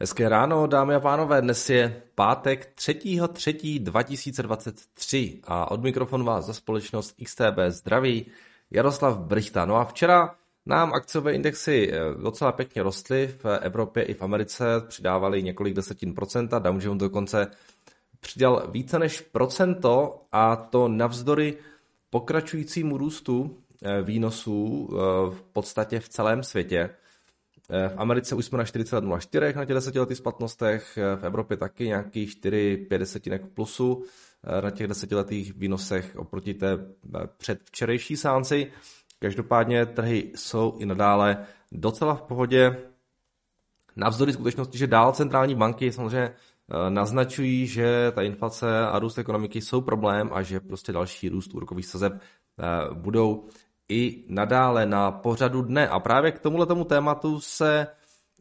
Hezké ráno, dámy a pánové, dnes je pátek 3.3.2023 a od mikrofonu vás za společnost XTB zdraví Jaroslav Brichta. No a včera nám akciové indexy eh, docela pěkně rostly v Evropě i v Americe, přidávali několik desetin procenta, Dow Jones dokonce přidal více než procento a to navzdory pokračujícímu růstu eh, výnosů eh, v podstatě v celém světě. Eh, v Americe už jsme na 4,04 na těch desetiletých splatnostech, eh, v Evropě taky nějakých 4-5 desetinek plusu eh, na těch desetiletých výnosech oproti té předvčerejší sánci. Každopádně trhy jsou i nadále docela v pohodě. Navzdory skutečnosti, že dál centrální banky samozřejmě naznačují, že ta inflace a růst ekonomiky jsou problém a že prostě další růst úrokových sazeb budou i nadále na pořadu dne. A právě k tomuhle tomu tématu se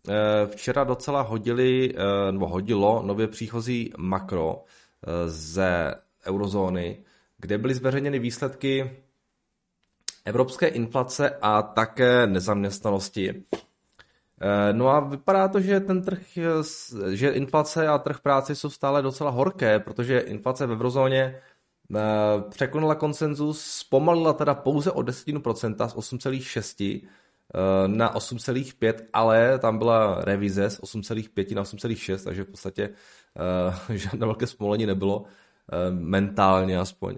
eh, včera docela hodili, eh, nebo hodilo nově příchozí makro eh, ze eurozóny, kde byly zveřejněny výsledky evropské inflace a také nezaměstnanosti. No a vypadá to, že ten trh, že inflace a trh práce jsou stále docela horké, protože inflace v eurozóně překonala konsenzus, zpomalila teda pouze o desetinu procenta z 8,6 eh, na 8,5, ale tam byla revize z 8,5 na 8,6, takže v podstatě uh, žádné velké zpomalení nebylo, mentálně aspoň.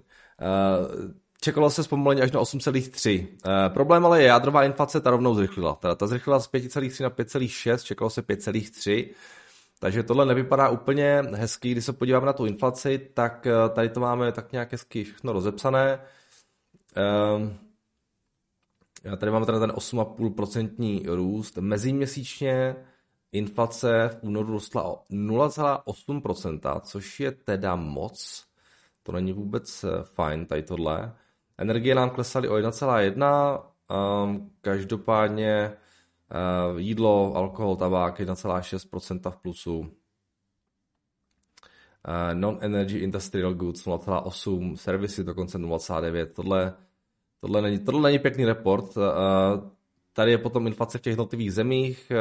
Čekalo se zpomalení až na 8,3. Uh, problém ale je jádrová inflace, ta rovnou zrychlila. Ta, ta zrychlila z 5,3 na 5,6, čekalo se 5,3. Takže tohle nevypadá úplně hezky, když se podíváme na tu inflaci, tak eh, tady to máme tak nějak hezky všechno rozepsané. Ehm, tady máme teda ten 8,5% růst. Meziměsíčně inflace v únoru rostla o 0,8%, což je teda moc. To není vůbec eh, fajn tady tohle. Energie nám klesaly o 1,1, ehm, každopádně jídlo, alkohol, tabák 1,6% v plusu. Uh, Non-energy industrial goods 0,8, servisy dokonce 0,9. Tohle, tohle, není, tohle není pěkný report. Uh, tady je potom inflace v těch jednotlivých zemích.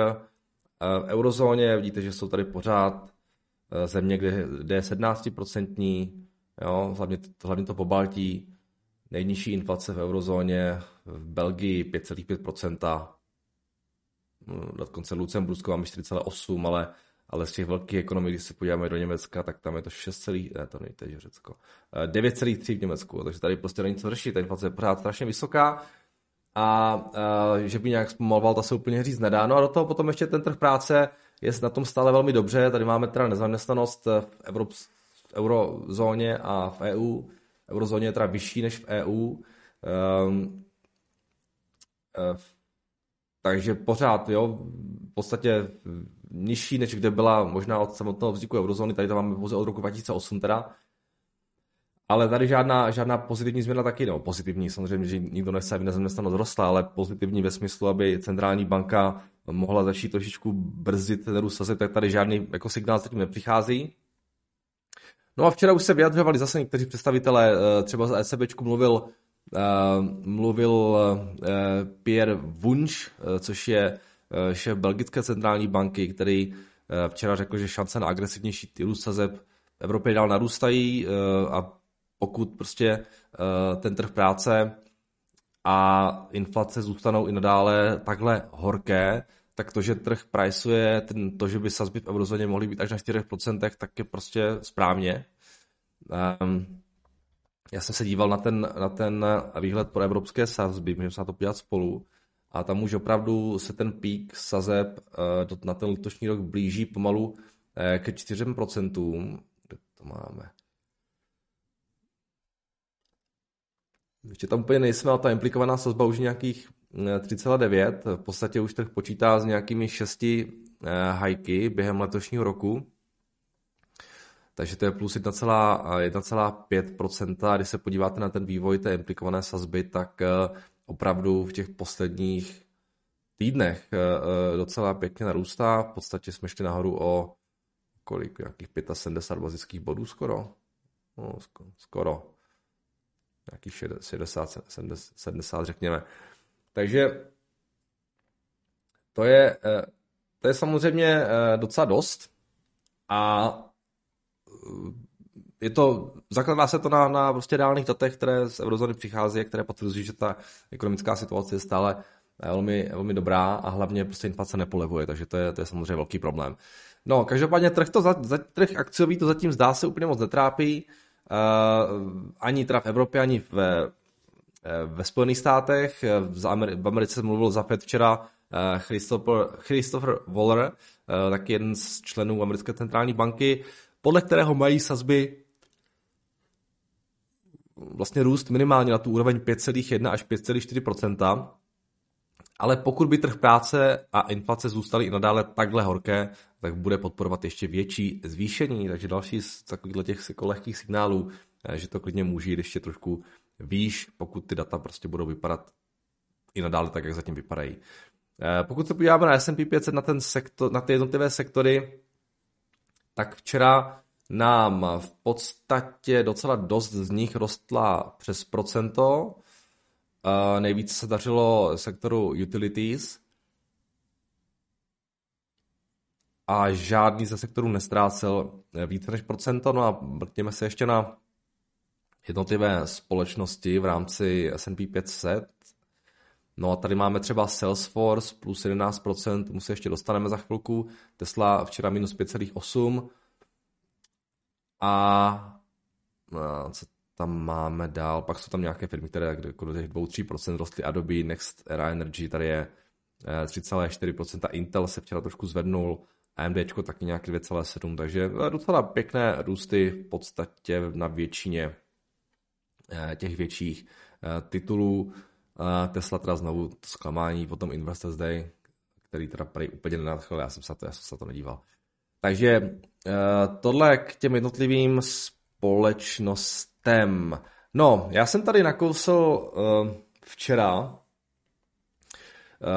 V eurozóně vidíte, že jsou tady pořád země, kde, kde je 17%, jo, hlavně, hlavně to po Baltí, nejnižší inflace v eurozóně, v Belgii 5,5%, na konce Lucembursko máme 4,8, ale, ale z těch velkých ekonomik, když se podíváme do Německa, tak tam je to 6, ne, to není teď Řecko, 9,3 v Německu, takže tady prostě není co řešit, ta inflace je pořád strašně vysoká a, a že by nějak zpomaloval, to se úplně říct nedá. No a do toho potom ještě ten trh práce je na tom stále velmi dobře, tady máme teda nezaměstnanost v, Evrop, v eurozóně a v EU, v eurozóně je teda vyšší než v EU, um, ehm, v takže pořád, jo, v podstatě nižší, než kde byla možná od samotného vzniku eurozóny, tady to máme pouze od roku 2008 teda. Ale tady žádná, žádná pozitivní změna taky, no pozitivní, samozřejmě, že nikdo nechce, aby nezaměstnanost rostla, ale pozitivní ve smyslu, aby centrální banka mohla začít trošičku brzdit ten růst sazeb, tak tady žádný jako signál zatím nepřichází. No a včera už se vyjadřovali zase někteří představitelé, eh, třeba za ECBčku mluvil mluvil eh, Pierre Wunsch, eh, což je šéf belgické centrální banky, který včera řekl, že šance na agresivnější růst sazeb v Evropě dál narůstají a pokud prostě ten trh práce a inflace zůstanou i nadále takhle horké, tak to, že trh priceuje, ten, to, že by sazby v eurozóně mohly být až na 4%, tak je prostě správně. Um, já jsem se díval na ten, na ten výhled pro evropské sazby, můžeme se na to podívat spolu, a tam už opravdu se ten pík sazeb eh, na ten letošní rok blíží pomalu eh, ke 4%. Kde to máme? Ještě tam úplně nejsme, ale ta implikovaná sazba už nějakých 3,9. Eh, v podstatě už trh počítá s nějakými 6 hajky během letošního roku takže to je plus 1,5%. Když se podíváte na ten vývoj té implikované sazby, tak eh, opravdu v těch posledních týdnech eh, eh, docela pěkně narůstá. V podstatě jsme šli nahoru o kolik, nějakých 75 bazických bodů skoro. No, skoro. Nějakých 60, 70, 70 řekněme. Takže to je to je samozřejmě docela dost a je to, zakladá se to na, na prostě reálných datech, které z eurozóny přichází a které potvrzují, že ta ekonomická situace je stále velmi, velmi dobrá a hlavně prostě inflace nepolevuje, takže to je, to je samozřejmě velký problém. No, každopádně trh, to za, za, trh akciový to zatím zdá se úplně moc netrápí, uh, ani teda v Evropě, ani v, ve Spojených státech. V, Ameri- v Americe mluvil za Fed včera Christopher, Christopher Waller, uh, taky jeden z členů americké centrální banky, podle kterého mají sazby vlastně růst minimálně na tu úroveň 5,1 až 5,4% ale pokud by trh práce a inflace zůstaly i nadále takhle horké, tak bude podporovat ještě větší zvýšení. Takže další z takových těch lehkých signálů, eh, že to klidně může jít ještě trošku výš, pokud ty data prostě budou vypadat i nadále tak, jak zatím vypadají. Eh, pokud se podíváme na S&P 500, na, ten sektor, na ty jednotlivé sektory, tak včera nám v podstatě docela dost z nich rostla přes procento. Nejvíce se dařilo sektoru utilities a žádný ze sektorů nestrácel více než procento. No a mrkněme se ještě na jednotlivé společnosti v rámci S&P 500. No a tady máme třeba Salesforce plus 11%, tomu se ještě dostaneme za chvilku. Tesla včera minus 5,8%. A co tam máme dál, pak jsou tam nějaké firmy, které jako do těch 2-3% rostly Adobe, Next Era Energy, tady je 3,4%, eh, Intel se včera trošku zvednul, AMD taky nějaké 2,7%, takže eh, docela pěkné růsty v podstatě na většině eh, těch větších titulů. Tesla teda znovu zklamání po tom Investors Day, který teda prý úplně nenadchl, já jsem se to, já jsem se to nedíval. Takže tohle k těm jednotlivým společnostem. No, já jsem tady nakousl uh, včera, uh,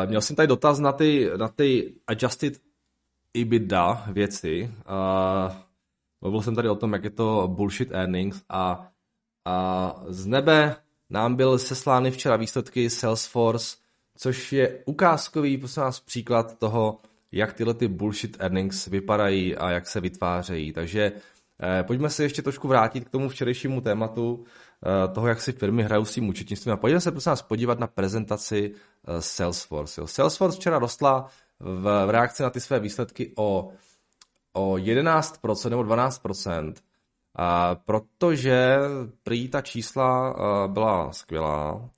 měl jsem tady dotaz na ty, na ty adjusted EBITDA věci. Mluvil jsem tady o tom, jak je to bullshit earnings a, a z nebe nám byl seslány včera výsledky Salesforce, což je ukázkový, prosím vás, příklad toho, jak tyhle ty bullshit earnings vypadají a jak se vytvářejí. Takže Eh, pojďme se ještě trošku vrátit k tomu včerejšímu tématu eh, toho, jak si firmy hrajou s tím účetnictvím. A pojďme se prosím nás podívat na prezentaci eh, Salesforce. Jo. Salesforce včera rostla v, v reakci na ty své výsledky o, o 11% nebo 12%, a protože prý ta čísla byla skvělá,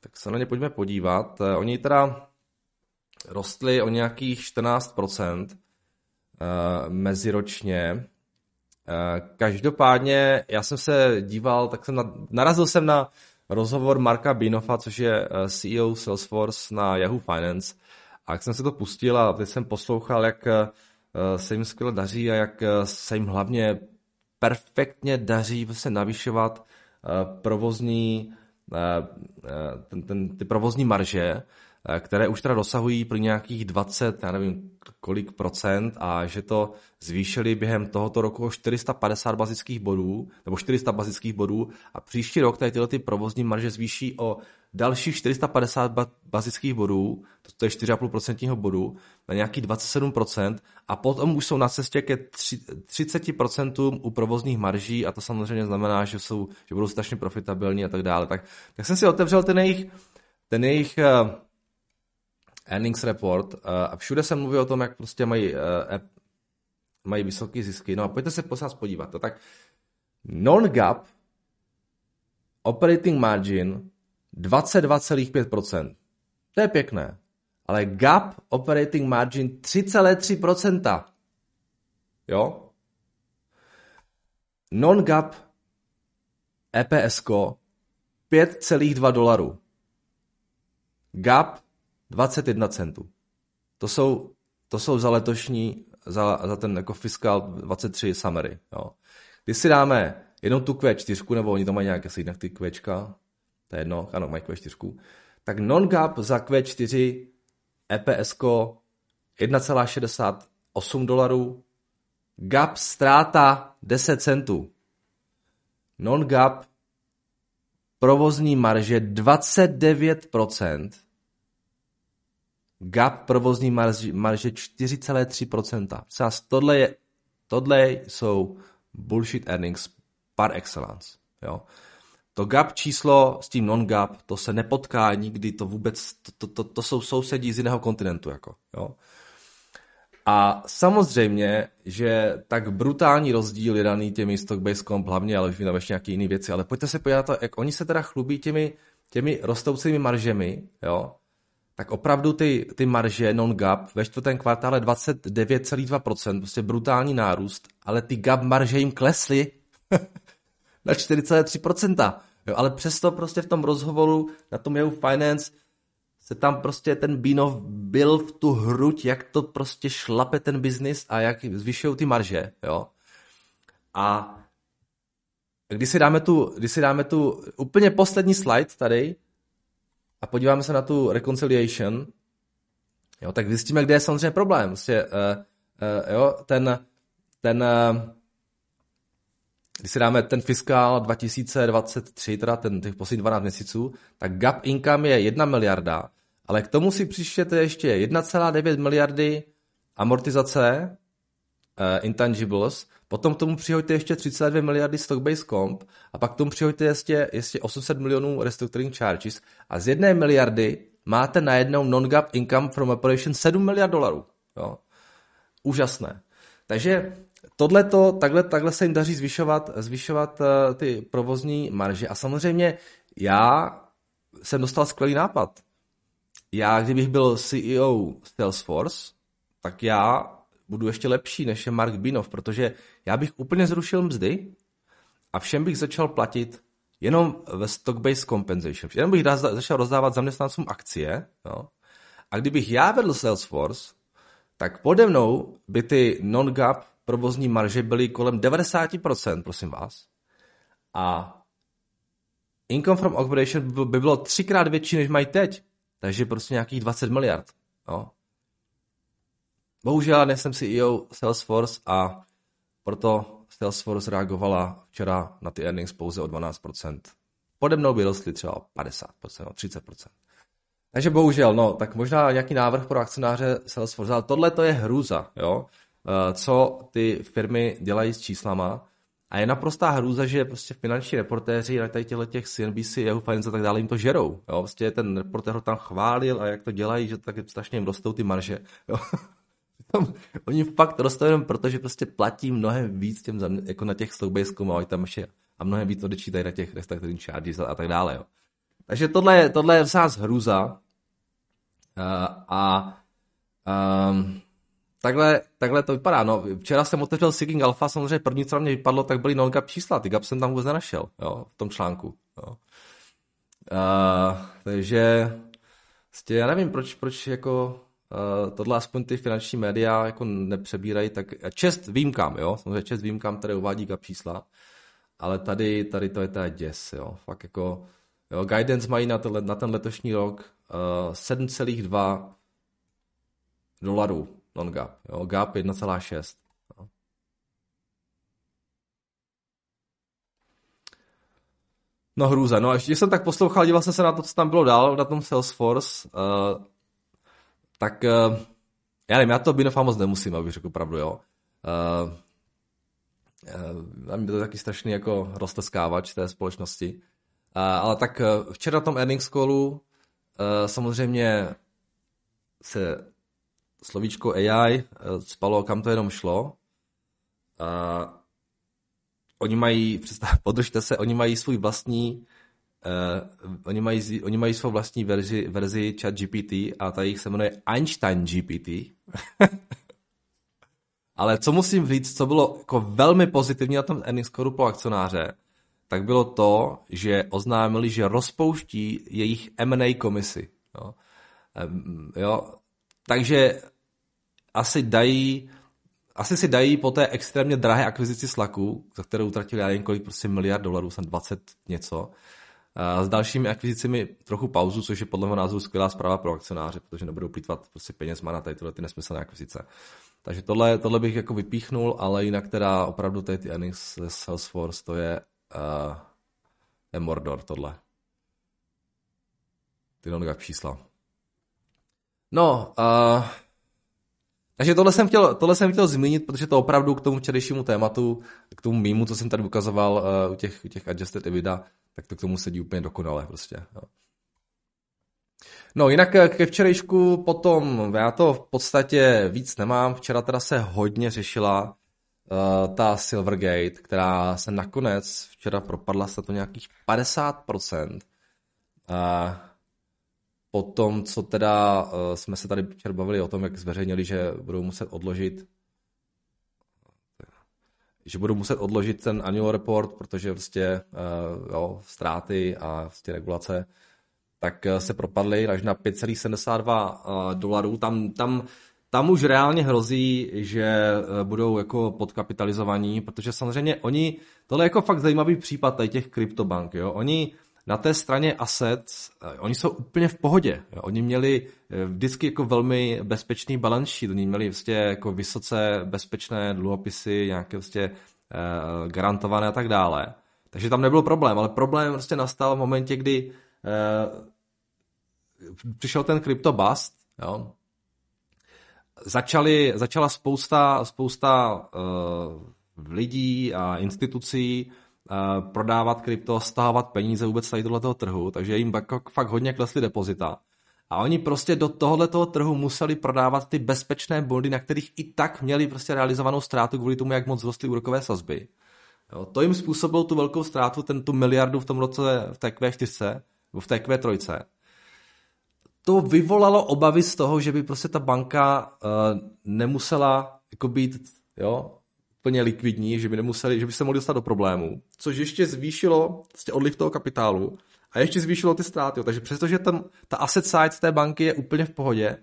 tak se na ně pojďme podívat. Oni teda rostli o nějakých 14% meziročně, Eh, každopádně já jsem se díval, tak jsem na, narazil jsem na rozhovor Marka Binofa, což je eh, CEO Salesforce na Yahoo Finance. A jak jsem se to pustil a teď jsem poslouchal, jak eh, se jim skvěle daří a jak se jim hlavně perfektně daří se navyšovat provozní, ten, ten, ty provozní marže, které už teda dosahují pro nějakých 20, já nevím kolik procent a že to zvýšili během tohoto roku o 450 bazických bodů, nebo 400 bazických bodů a příští rok tady tyhle ty provozní marže zvýší o dalších 450 bazických bodů, to je 4,5% bodu, na nějaký 27% a potom už jsou na cestě ke 30% u provozních marží a to samozřejmě znamená, že, jsou, že budou strašně profitabilní a tak dále. Tak, tak jsem si otevřel ten jejich, ten jejich uh, earnings report uh, a všude se mluví o tom, jak prostě mají, uh, mají vysoké zisky. No a pojďte se posát podívat. To tak non-gap operating margin 22,5%. To je pěkné. Ale gap operating margin 3,3%. Jo? Non-gap EPS 5,2 dolarů. Gap 21 centů. To jsou, to jsou za letošní, za, za ten jako fiskal 23 summary. Jo. Když si dáme jenom tu Q4, nebo oni to mají nějaké asi jinak ty Qčka, to je jedno, ano, mají Q4, tak non-gap za Q4 EPS 1,68 dolarů, gap ztráta 10 centů. Non-gap provozní marže 29%, gap provozní marže, marže 4,3%. Sás tohle, je, tohle jsou bullshit earnings par excellence. Jo. To gap číslo s tím non-gap, to se nepotká nikdy, to vůbec, to, to, to, to jsou sousedí z jiného kontinentu. Jako, jo. A samozřejmě, že tak brutální rozdíl je daný těmi stock-based comp hlavně, ale už vím ještě nějaké jiné věci, ale pojďte se podívat, jak oni se teda chlubí těmi, těmi rostoucími maržemi, jo, tak opravdu ty, ty marže non-gap ve čtvrtém kvartále 29,2%, prostě brutální nárůst, ale ty gap marže jim klesly na 4,3%. Jo, ale přesto prostě v tom rozhovoru na tom jeho finance se tam prostě ten Bínov byl v tu hruď, jak to prostě šlape ten biznis a jak zvyšují ty marže, jo. A když si dáme tu, když si dáme tu úplně poslední slide tady a podíváme se na tu reconciliation, jo, tak zjistíme, kde je samozřejmě problém. Prostě, uh, uh, jo, ten, ten uh, když si dáme ten fiskál 2023, teda ten těch posledních 12 měsíců, tak gap income je 1 miliarda, ale k tomu si přištěte ještě 1,9 miliardy amortizace uh, intangibles, potom k tomu přihoďte ještě 32 miliardy stock-based comp a pak k tomu přihoďte ještě, ještě 800 milionů restructuring charges a z jedné miliardy máte najednou non-gap income from operation 7 miliard dolarů. Jo. Úžasné. Takže tohleto, takhle, takhle se jim daří zvyšovat, zvyšovat uh, ty provozní marže a samozřejmě já jsem dostal skvělý nápad já, kdybych byl CEO Salesforce, tak já budu ještě lepší než je Mark Binov, protože já bych úplně zrušil mzdy a všem bych začal platit jenom ve stock-based compensation. Jenom bych začal rozdávat zaměstnancům akcie. Jo. A kdybych já vedl Salesforce, tak pode mnou by ty non-gap provozní marže byly kolem 90%, prosím vás. A income from operation by bylo třikrát větší, než mají teď. Takže prostě nějakých 20 miliard. Jo. Bohužel nejsem CEO Salesforce a proto Salesforce reagovala včera na ty earnings pouze o 12%. Pode mnou by rostly třeba 50%, 30%. Takže bohužel, no, tak možná nějaký návrh pro akcionáře Salesforce, ale tohle to je hrůza, jo, co ty firmy dělají s číslama a je naprostá hrůza, že prostě finanční reportéři na tady těchto těch CNBC, Yahoo Finance a tak dále jim to žerou. Jo? Prostě ten reportér ho tam chválil a jak to dělají, že tak strašně jim rostou ty marže. Jo? Oni fakt rostou jenom proto, že prostě platí mnohem víc těm jako na těch stock-based a tam ještě a mnohem víc odečítají na těch restructuring charges a, a tak dále. Jo? Takže tohle, tohle je v hrůza. Uh, a um, takhle, takhle to vypadá. No, včera jsem otevřel Seeking Alpha, samozřejmě první, co na mě vypadlo, tak byly non-gap čísla. Ty gap jsem tam vůbec nenašel, jo, v tom článku. Jo. Uh, takže vlastně já nevím, proč, proč jako uh, tohle aspoň ty finanční média jako nepřebírají, tak čest výjimkám, jo, samozřejmě čest výjimkám, které uvádí gap čísla, ale tady, tady to je teda děs, jo, fakt jako, jo, guidance mají na, ten, na ten letošní rok uh, 7,2 dolarů non-gap. Jo, gap 1,6. No. hrůza. No a ještě jsem tak poslouchal, díval jsem se na to, co tam bylo dál na tom Salesforce, uh, tak uh, já nevím, já to Binofa moc nemusím, abych řekl pravdu, jo. Uh, uh, mě to taky strašný jako rozteskávač té společnosti. Uh, ale tak uh, včera na tom earnings callu uh, samozřejmě se slovíčko AI eh, spalo, kam to jenom šlo. A oni mají, podržte se, oni mají svůj vlastní uh, oni, mají, oni mají svou vlastní verzi, verzi chat GPT a ta jich se jmenuje Einstein GPT. Ale co musím říct, co bylo jako velmi pozitivní na tom earnings pro akcionáře, tak bylo to, že oznámili, že rozpouští jejich M&A komisi. Jo. Um, jo. Takže asi dají, asi si dají po té extrémně drahé akvizici Slacku, za kterou utratili já kolik, prostě miliard dolarů, jsem 20 něco, s dalšími akvizicemi trochu pauzu, což je podle mého názoru skvělá zpráva pro akcionáře, protože nebudou plýtvat prostě penězma na tady tyhle ty nesmyslné akvizice. Takže tohle, tohle bych jako vypíchnul, ale jinak teda opravdu tady ty earnings ze Salesforce, to je, uh, je Mordor tohle. Ty non čísla. No, uh, takže tohle jsem, chtěl, tohle jsem chtěl zmínit, protože to opravdu k tomu včerejšímu tématu, k tomu mýmu, co jsem tady ukazoval uh, u těch, u těch adjusted EBITDA, tak to k tomu sedí úplně dokonale prostě. No. No jinak ke včerejšku potom, já to v podstatě víc nemám, včera teda se hodně řešila uh, ta Silvergate, která se nakonec včera propadla se to nějakých 50%. Uh, po tom, co teda uh, jsme se tady včera bavili o tom, jak zveřejnili, že budou muset odložit že budou muset odložit ten annual report, protože prostě uh, jo, ztráty a prostě regulace, tak se propadly až na 5,72 dolarů. Tam, tam tam už reálně hrozí, že eh, budou jako podkapitalizovaní, protože samozřejmě oni, tohle je jako fakt zajímavý případ tady těch kryptobank, jo, oni na té straně assets, eh, oni jsou úplně v pohodě. Jo. Oni měli eh, vždycky jako velmi bezpečný balance sheet, oni měli vlastně jako vysoce bezpečné dluhopisy, nějaké vlastně eh, garantované a tak dále. Takže tam nebyl problém, ale problém prostě nastal v momentě, kdy eh, přišel ten crypto bust, jo, začali, začala spousta, spousta uh, lidí a institucí prodávat krypto, stahovat peníze vůbec tady do toho trhu, takže jim fakt, hodně klesly depozita. A oni prostě do tohoto trhu museli prodávat ty bezpečné bondy, na kterých i tak měli prostě realizovanou ztrátu kvůli tomu, jak moc rostly úrokové sazby. Jo, to jim způsobilo tu velkou ztrátu, ten tu miliardu v tom roce v té Q4, v té Q3 to vyvolalo obavy z toho, že by prostě ta banka uh, nemusela jako být jo, plně likvidní, že by, nemuseli, že by se mohli dostat do problémů, což ještě zvýšilo vlastně odliv toho kapitálu a ještě zvýšilo ty ztráty. Takže přestože ten, ta asset side té banky je úplně v pohodě,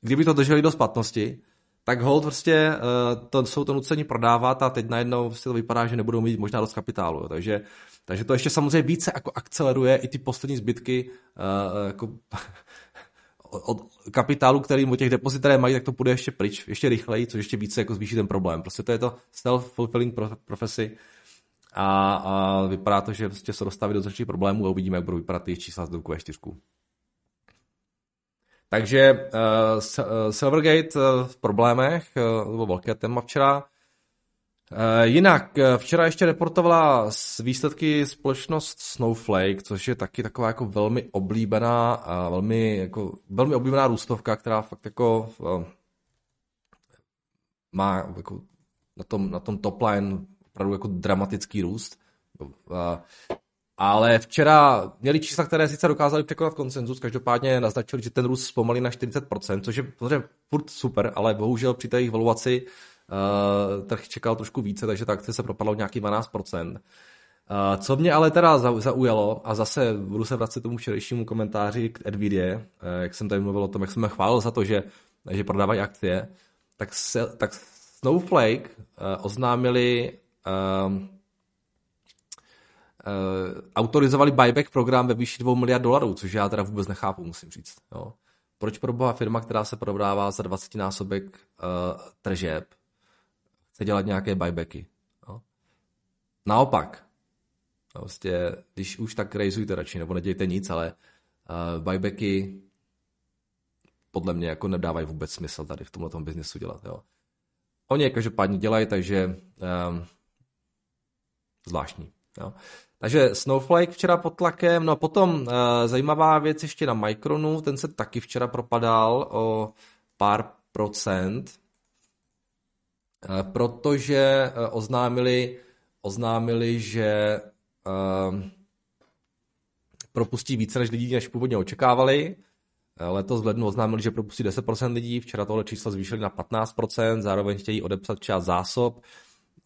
kdyby to drželi do splatnosti, tak hold prostě uh, to, jsou to nuceni prodávat a teď najednou si to vypadá, že nebudou mít možná dost kapitálu. Jo. Takže, takže to ještě samozřejmě více jako akceleruje i ty poslední zbytky uh, jako od kapitálu, který o těch depozitaré mají, tak to půjde ještě pryč, ještě rychleji, což ještě více jako zvýší ten problém. Prostě to je to self-fulfilling profesi a, a vypadá to, že prostě se dostaví do začátku problémů a uvidíme, jak budou vypadat ty čísla z Q4. Takže uh, Silvergate uh, v problémech, uh, to bylo velké téma včera. Uh, jinak, včera ještě reportovala z výsledky společnost Snowflake, což je taky taková jako velmi oblíbená, a velmi, jako, velmi oblíbená růstovka, která fakt jako má jako na tom, na tom top line opravdu jako dramatický růst. Ale včera měli čísla, které sice dokázali překonat konsenzus, každopádně naznačili, že ten růst zpomalí na 40%, což je samozřejmě furt super, ale bohužel při té jejich valuaci uh, trh čekal trošku více, takže ta akce se propadla o nějaký 12%. Uh, co mě ale teda zaujalo, a zase budu se vracet tomu včerejšímu komentáři k Nvidia, uh, jak jsem tady mluvil o tom, jak jsem chválil za to, že, že prodávají akcie, tak, se, tak Snowflake uh, oznámili uh, uh, autorizovali buyback program ve výši 2 miliard dolarů, což já teda vůbec nechápu, musím říct. Jo. Proč pro boha firma, která se prodává za 20 násobek uh, tržeb, chce dělat nějaké buybacky? Jo. Naopak, prostě, když už tak rejzujte radši, nebo nedějte nic, ale uh, buybacky podle mě jako nedávají vůbec smysl tady v tomhle biznesu dělat. Jo. Oni je každopádně dělají, takže um, zvláštní. Jo. Takže Snowflake včera pod tlakem, no potom uh, zajímavá věc ještě na Micronu, ten se taky včera propadal o pár procent, protože uh, oznámili, oznámili, že uh, propustí více než lidí, než původně očekávali. Letos v lednu oznámili, že propustí 10% lidí, včera tohle číslo zvýšili na 15%, zároveň chtějí odepsat část zásob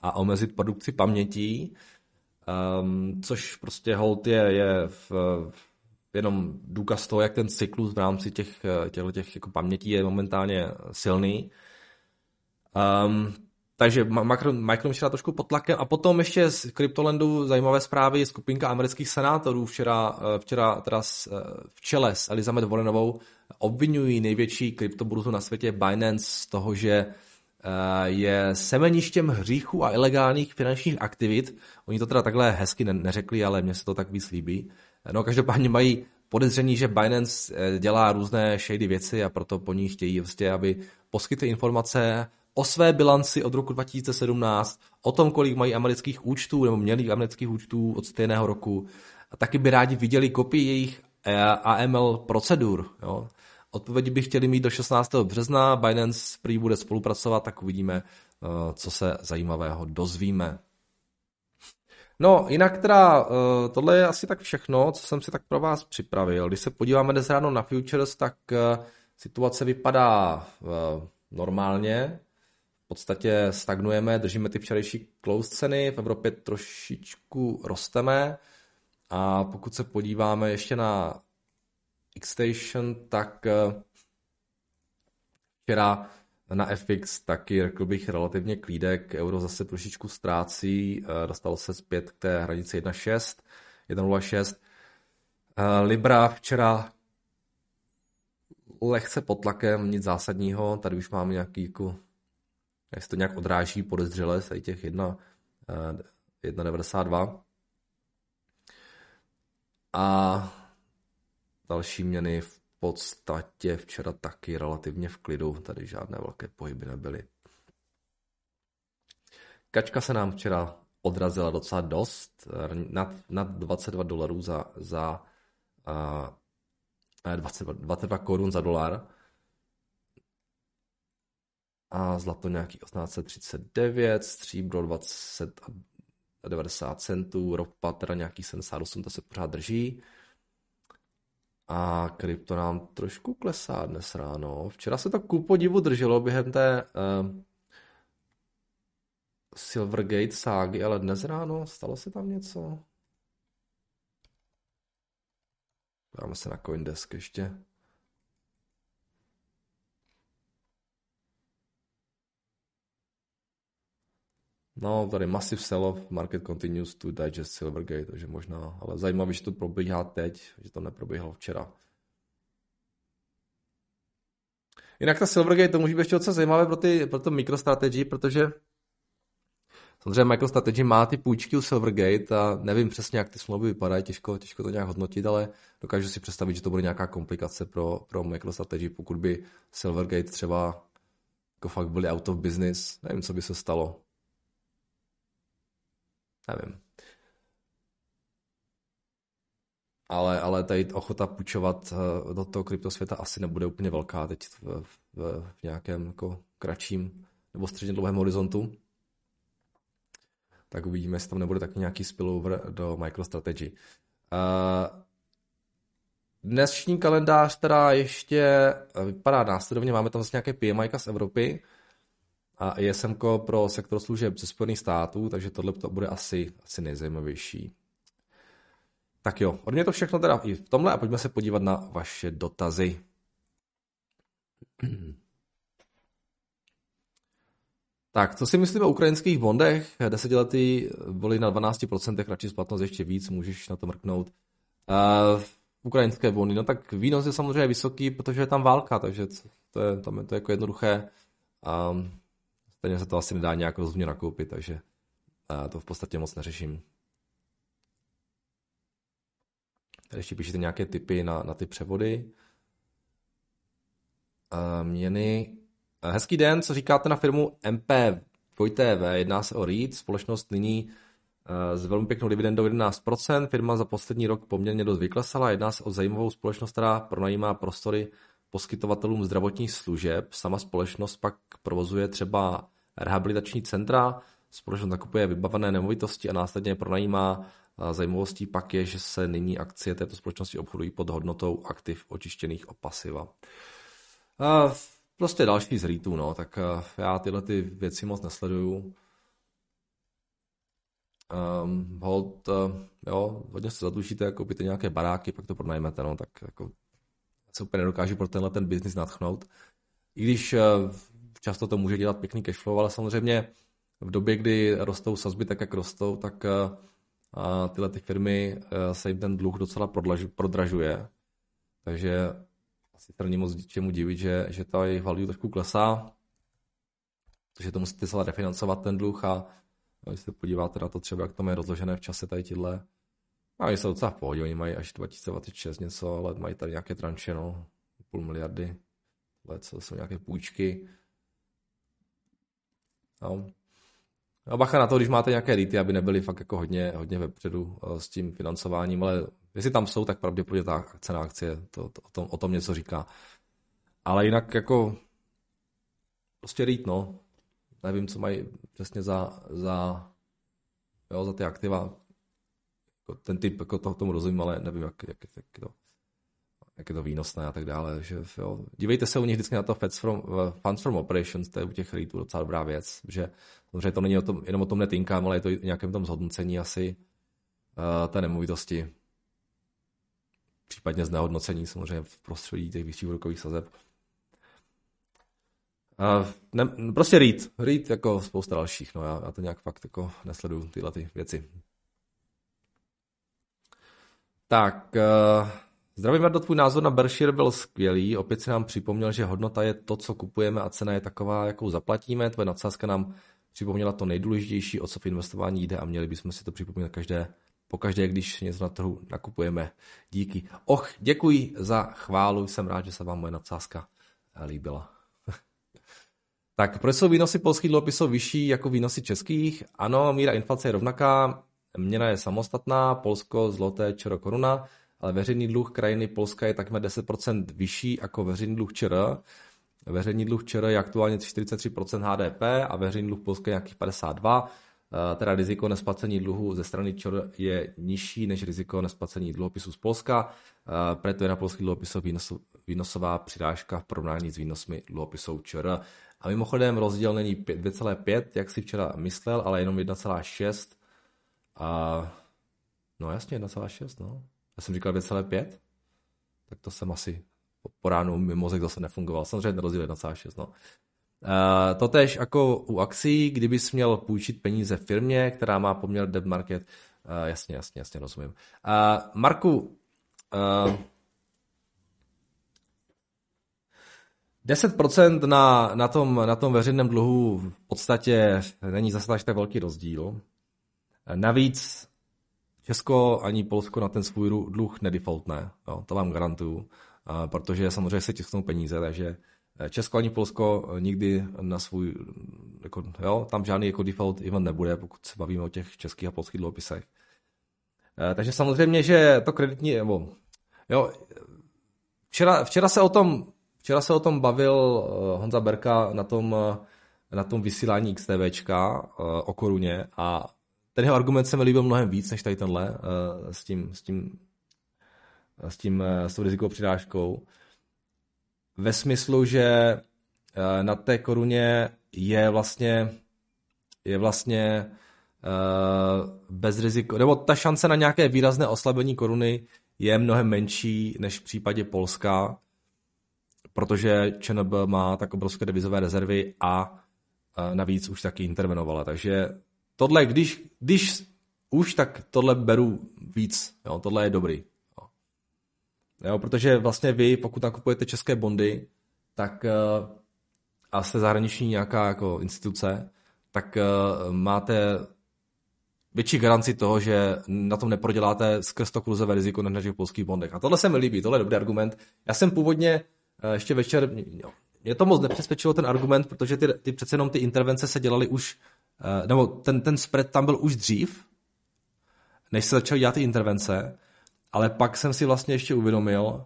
a omezit produkci pamětí. Um, což prostě hold je, je v, jenom důkaz toho, jak ten cyklus v rámci těch, těch jako pamětí je momentálně silný. Um, takže Micron včera trošku pod tlakem. A potom ještě z Cryptolandu zajímavé zprávy. Skupinka amerických senátorů včera, eh, včera teda eh, v čele s Elizabeth Warrenovou obvinují největší kryptoburzu na světě Binance z toho, že Eh, je semeništěm hříchu a ilegálních finančních aktivit. Oni to teda takhle hezky neřekli, ale mně se to tak víc líbí. No každopádně mají podezření, že Binance dělá různé shady věci a proto po ní chtějí vlastně, aby poskytly informace o své bilanci od roku 2017, o tom, kolik mají amerických účtů nebo měli amerických účtů od stejného roku. A taky by rádi viděli kopii jejich eh, AML procedur. Jo. Odpovědi by chtěli mít do 16. března, Binance prý bude spolupracovat, tak uvidíme, eh, co se zajímavého dozvíme. No, jinak teda, eh, tohle je asi tak všechno, co jsem si tak pro vás připravil. Když se podíváme dnes ráno na futures, tak situace vypadá normálně podstatě stagnujeme, držíme ty včerejší close ceny, v Evropě trošičku rosteme. A pokud se podíváme ještě na Xstation, tak eh, včera na FX taky, řekl bych, relativně klídek, euro zase trošičku ztrácí, eh, dostalo se zpět k té hranici 1.6, 1.06. Eh, Libra včera lehce pod tlakem, nic zásadního, tady už máme nějaký jako jak se to nějak odráží podezřele z těch 1,92. Eh, A další měny v podstatě včera taky relativně v klidu, tady žádné velké pohyby nebyly. Kačka se nám včera odrazila docela dost, nad, nad 22 dolarů za, za uh, 22, 22 korun za dolar a zlato nějaký 1839, stříbro 20 a 90 centů, ropa teda nějaký 78, to se pořád drží. A krypto nám trošku klesá dnes ráno. Včera se to ku podivu drželo během té uh, Silvergate ságy, ale dnes ráno stalo se tam něco? Dáme se na Coindesk ještě. No, tady massive sell-off, market continues to digest Silvergate, takže možná, ale zajímavé, že to probíhá teď, že to neprobíhalo včera. Jinak ta Silvergate, to může být ještě docela zajímavé pro, ty, pro to MicroStrategy, protože samozřejmě MicroStrategy má ty půjčky u Silvergate a nevím přesně, jak ty smlouvy vypadají, těžko, těžko to nějak hodnotit, ale dokážu si představit, že to bude nějaká komplikace pro, pro MicroStrategy, pokud by Silvergate třeba jako fakt byli out of business, nevím, co by se stalo. Nevím. Ale, ale tady ochota půjčovat eh, do toho kryptosvěta asi nebude úplně velká teď v, v, v nějakém jako kratším nebo středně dlouhém horizontu. Tak uvidíme, jestli tam nebude taky nějaký spillover do MicroStrategy. Uh, dnešní kalendář teda ještě vypadá následovně. Máme tam zase nějaké PMI z Evropy a ISM pro sektor služeb ze Spojených států, takže tohle to bude asi, asi nejzajímavější. Tak jo, od mě to všechno teda i v tomhle a pojďme se podívat na vaše dotazy. Tak, co si myslíme o ukrajinských bondech? Desetiletý byly na 12%, radši splatnost ještě víc, můžeš na to mrknout. Uh, ukrajinské bondy, no tak výnos je samozřejmě vysoký, protože je tam válka, takže to je, tam je to jako jednoduché. Um, Stejně se to asi nedá nějak rozumně nakoupit, takže to v podstatě moc neřeším. Tady ještě píšete nějaké typy na, na ty převody. Měny. Hezký den, co říkáte na firmu MP TV? Jedná se o REIT, společnost nyní s velmi pěknou dividendou 11%. Firma za poslední rok poměrně dost vyklesala. Jedná se o zajímavou společnost, která pronajímá prostory poskytovatelům zdravotních služeb. Sama společnost pak provozuje třeba rehabilitační centra, společnost nakupuje vybavené nemovitosti a následně pronajímá. Zajímavostí pak je, že se nyní akcie této společnosti obchodují pod hodnotou aktiv očištěných o pasiva. Prostě další z REITů, no, tak já tyhle ty věci moc nesleduju. Um, hold, uh, jo, hodně se zadlužíte, koupíte nějaké baráky, pak to pronajmete, no, tak jako se úplně nedokážu pro tenhle ten biznis natchnout. I když uh, často to může dělat pěkný cashflow, ale samozřejmě v době, kdy rostou sazby tak, jak rostou, tak uh, tyhle ty firmy uh, se jim ten dluh docela prodražuje. Takže asi to není moc čemu divit, že, že ta jejich value trošku klesá, takže to musíte celé refinancovat ten dluh a když se podíváte na to třeba, jak to je rozložené v čase tady tyhle A jsou docela v pohodě, oni mají až 2026 něco, ale mají tady nějaké tranše, no, půl miliardy, co jsou nějaké půjčky. No. A bacha na to, když máte nějaké rity, aby nebyly fakt jako hodně, hodně vepředu eh, s tím financováním, ale jestli tam jsou, tak pravděpodobně ta cena akcie to, to, o, tom, o tom něco říká. Ale jinak jako prostě rýt, no. Nevím, co mají přesně za, za, jo, za ty aktiva. Jako ten typ, jako to, tomu rozumím, ale nevím, jak, jak, jak, to, jak je to výnosné a tak dále. Že, jo. Dívejte se u nich vždycky na to Funds from, funds from Operations, to je u těch REITů docela dobrá věc, že samozřejmě to není o tom, jenom o tom netinkám, ale je to i nějakém tom zhodnocení asi uh, té nemovitosti. Případně znehodnocení samozřejmě v prostředí těch vyšších úrokových sazeb. Uh, ne, prostě read. Read jako spousta dalších. No, já, já to nějak fakt jako nesleduju tyhle ty věci. Tak, uh, zdravím Merdo, tvůj názor na Berkshire byl skvělý. Opět si nám připomněl, že hodnota je to, co kupujeme a cena je taková, jakou zaplatíme. Tvoje nadsázka nám připomněla to nejdůležitější, o co v investování jde a měli bychom si to připomínat každé, pokaždé, když něco na trhu nakupujeme. Díky. Och, děkuji za chválu, jsem rád, že se vám moje nadsázka líbila. Tak proč jsou výnosy polských dluhopisů vyšší jako výnosy českých? Ano, míra inflace je rovnaká, měna je samostatná, Polsko, zloté, čero, koruna, ale veřejný dluh krajiny Polska je takhle 10% vyšší jako veřejný dluh ČR. Veřejný dluh ČR je aktuálně 43% HDP a veřejný dluh Polska je nějakých 52%. Eh, teda riziko nesplacení dluhu ze strany ČR je nižší než riziko nesplacení dluhopisů z Polska, eh, proto je na polský dluhopisů výnosová přirážka v porovnání s výnosmi dluhopisů ČR. A mimochodem rozdíl není 2,5, jak si včera myslel, ale jenom 1,6. A no jasně, 1,6, no. Já jsem říkal 2,5, tak to jsem asi po ránu mi mozek zase nefungoval. Samozřejmě ten rozdíl 1,6, no. Uh, to tež jako u akcí, kdybys měl půjčit peníze firmě, která má poměr debt market, uh, jasně, jasně, jasně, rozumím. Uh, Marku, uh, 10% na, na, tom, na tom veřejném dluhu v podstatě není zase tak velký rozdíl. Navíc Česko ani Polsko na ten svůj dluh nedefaultne, jo, to vám garantuju, protože samozřejmě se tisknou peníze, takže Česko ani Polsko nikdy na svůj, jako, jo, tam žádný jako default event nebude, pokud se bavíme o těch českých a polských dluhopisech. Takže samozřejmě, že to kreditní, nebo, jo, včera, včera se o tom Včera se o tom bavil eh, Honza Berka na tom, eh, na tom vysílání XTVčka eh, o koruně a ten jeho argument se mi líbil mnohem víc než tady tenhle s tím, s tím, s tím, s tou rizikovou přidáškou. Ve smyslu, že na té koruně je vlastně je vlastně bez riziko, nebo ta šance na nějaké výrazné oslabení koruny je mnohem menší než v případě Polska, protože ČNB má tak obrovské devizové rezervy a navíc už taky intervenovala. Takže tohle, když, když už, tak tohle beru víc. Jo, tohle je dobrý. Jo. Jo, protože vlastně vy, pokud nakupujete české bondy, tak e, a jste zahraniční nějaká jako instituce, tak e, máte větší garanci toho, že na tom neproděláte skrz to kluzové riziko než na těch polských bondech. A tohle se mi líbí, tohle je dobrý argument. Já jsem původně Eh, ještě večer, mě to moc nepřesvědčilo ten argument, protože ty, ty přece jenom ty intervence se dělaly už, eh, nebo ten, ten spread tam byl už dřív, než se začaly dělat ty intervence, ale pak jsem si vlastně ještě uvědomil,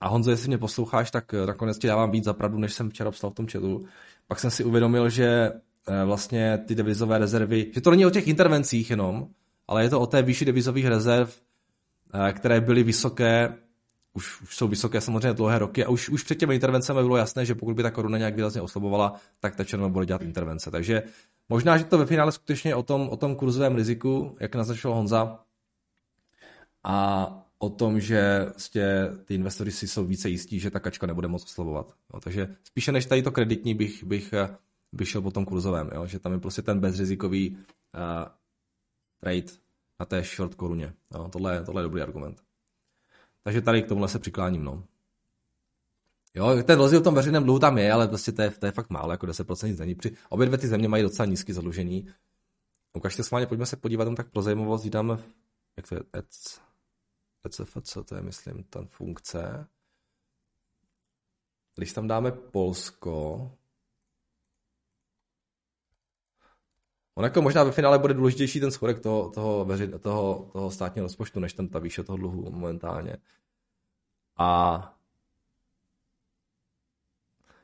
a Honzo, jestli mě posloucháš, tak eh, nakonec ti dávám víc zapravdu, než jsem včera psal v tom chatu. Pak jsem si uvědomil, že vlastně ty devizové rezervy, že to není o těch intervencích jenom, ale je to o té výši devizových rezerv, které byly vysoké už, už jsou vysoké samozřejmě dlouhé roky a už, už před těmi intervencemi bylo jasné, že pokud by ta koruna nějak výrazně oslabovala, tak ta černá bude dělat intervence. Takže možná, že to ve finále skutečně o tom, o tom kurzovém riziku, jak naznačil Honza, a o tom, že vlastně ty investory si jsou více jistí, že ta kačka nebude moc oslabovat. No, takže spíše než tady to kreditní bych, bych, bych šel po tom kurzovém, jo? že tam je prostě ten bezrizikový uh, trade na té short koruně. Jo? Tohle, tohle je dobrý argument. Takže tady k tomuhle se přikláním, no. Jo, ten rozdíl v tom veřejném dluhu tam je, ale prostě to je, to je fakt málo, jako 10% nic není. Při, obě dvě ty země mají docela nízký zadlužení. Ukažte schválně, pojďme se podívat tam tak pro zajímavost, dám jak to je, EC, ECFC, to je, myslím, ta funkce. Když tam dáme Polsko, On jako možná ve finále bude důležitější ten schodek toho, toho, veři, toho, toho státního rozpočtu, než ten ta výše toho dluhu momentálně. A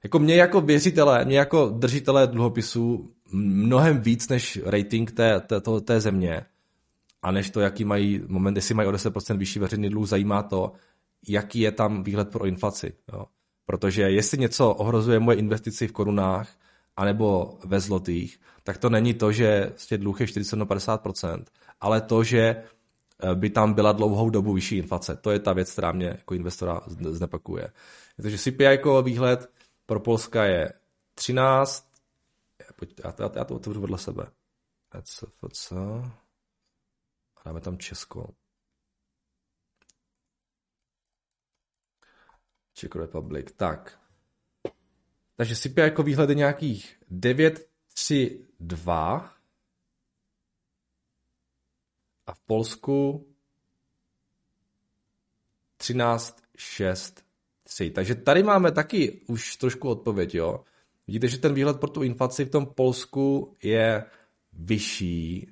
jako mě jako věřitele, mě jako držitele dluhopisů mnohem víc než rating té, té, to, té země a než to, jaký mají moment, jestli mají o 10% vyšší veřejný dluh, zajímá to, jaký je tam výhled pro inflaci. Jo. Protože jestli něco ohrozuje moje investici v korunách anebo ve zlotých, tak to není to, že vlastně dluh je 40-50%, ale to, že eh, by tam byla dlouhou dobu vyšší inflace. To je ta věc, která mě jako investora znepakuje. Takže CPI jako výhled pro Polska je 13, já to, já to otevřu vedle sebe. ECFC. Dáme tam Česko. Czech Republic. Tak. Takže CPI jako výhled je nějakých 9, 3, 2. A v Polsku 13, 6, 3. Takže tady máme taky už trošku odpověď, jo. Vidíte, že ten výhled pro tu inflaci v tom Polsku je vyšší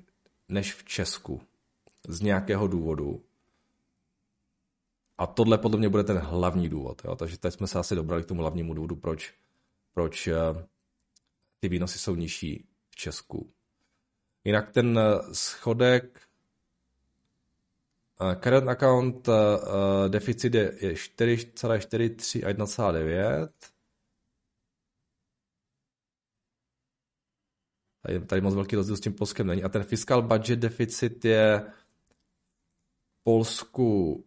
než v Česku. Z nějakého důvodu. A tohle podle mě bude ten hlavní důvod. Jo? Takže teď jsme se asi dobrali k tomu hlavnímu důvodu, proč, proč eh, ty výnosy jsou nižší v Česku. Jinak ten eh, schodek uh, current account deficit je 4,43 a 1,9. Tady, tady moc velký rozdíl s tím Polskem není. A ten fiscal budget deficit je v Polsku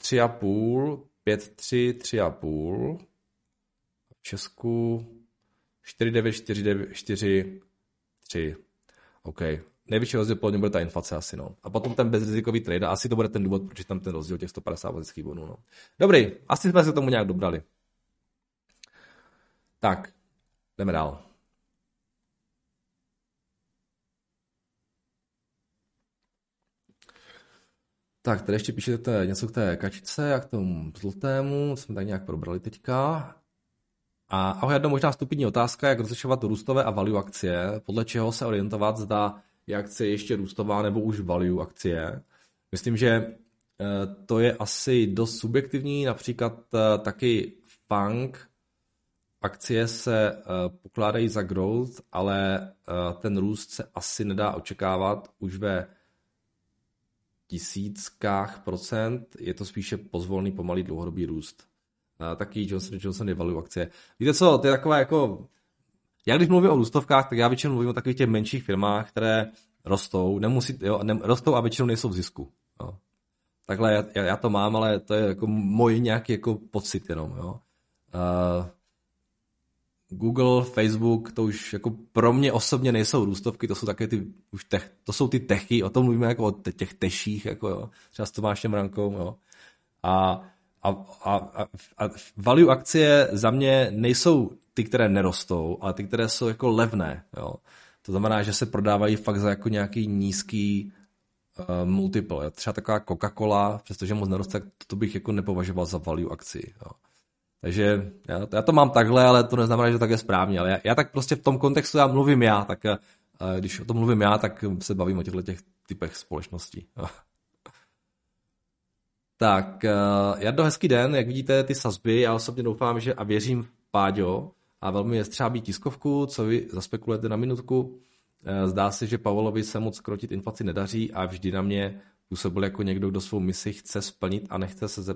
3,5, 5,3, 3,5. Česku 4,9, 4,9, 4, 3. OK. Největší rozdíl podle mě bude ta inflace asi, no. A potom ten bezrizikový trade, a asi to bude ten důvod, proč tam ten rozdíl těch 150 vodických bonů, no. Dobrý, asi jsme se tomu nějak dobrali. Tak, jdeme dál. Tak, tady ještě píšete něco k té kačice a k tomu zlatému, jsme tak nějak probrali teďka. A ahoj, jedna možná stupidní otázka, jak rozlišovat růstové a value akcie, podle čeho se orientovat, zda je akcie ještě růstová nebo už value akcie. Myslím, že eh, to je asi dost subjektivní, například eh, taky FANG, akcie se eh, pokládají za growth, ale ten růst se asi nedá očekávat už ve tisíckách procent, je to spíše pozvolný, pomalý dlouhodobý růst. Taky Johnson Johnson je akcie. Víte co, to je taková jako... Já když mluvím o růstovkách, tak já většinou mluvím o takových těch menších firmách, které rostou, nemusí, jo, ne, rostou a většinou nejsou v zisku. Jo. Takhle já, já, to mám, ale to je jako můj nějaký jako pocit jenom. Jo. Uh, Google, Facebook, to už jako pro mě osobně nejsou růstovky, to jsou také ty, už tech, to jsou ty techy, o tom mluvíme jako o těch teších, jako jo, třeba s Tomášem Rankou, jo. A, a, a, a, value akcie za mě nejsou ty, které nerostou, ale ty, které jsou jako levné, jo. To znamená, že se prodávají fakt za jako nějaký nízký uh, multiple. Jo. Třeba taková Coca-Cola, přestože moc neroste, tak to bych jako nepovažoval za value akci. Jo. Takže já, já to mám takhle, ale to neznamená, že tak je správně. Ale já, já tak prostě v tom kontextu já mluvím já, tak uh, když o tom mluvím já, tak se bavím o těchto těch typech společností. Tak, uh, Jardo, hezký den, jak vidíte ty sazby, já osobně doufám, že a věřím v Páďo a velmi jestřábí tiskovku, co vy zaspekulujete na minutku. Zdá se, že Pavlovi se moc krotit inflaci nedaří a vždy na mě působil jako někdo, kdo svou misi chce splnit a nechce se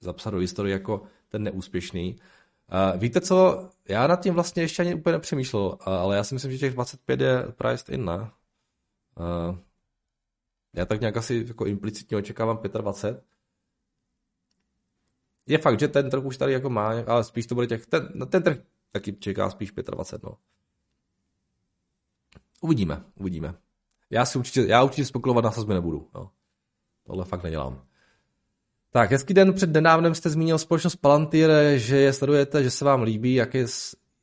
zapsat do historie jako ten neúspěšný. Uh, víte co, já nad tím vlastně ještě ani úplně nepřemýšlel, ale já si myslím, že těch 25 je priced in, ne? Uh, já tak nějak asi jako implicitně očekávám 25. Je fakt, že ten trh už tady jako má, ale spíš to bude těch, ten, no, ten trh taky čeká spíš 25, no. Uvidíme, uvidíme. Já si určitě, já určitě spekulovat na sazby nebudu, no. Tohle fakt nedělám. Tak, hezký den. Před nedávnem jste zmínil společnost Palantir, že je sledujete, že se vám líbí, jak je,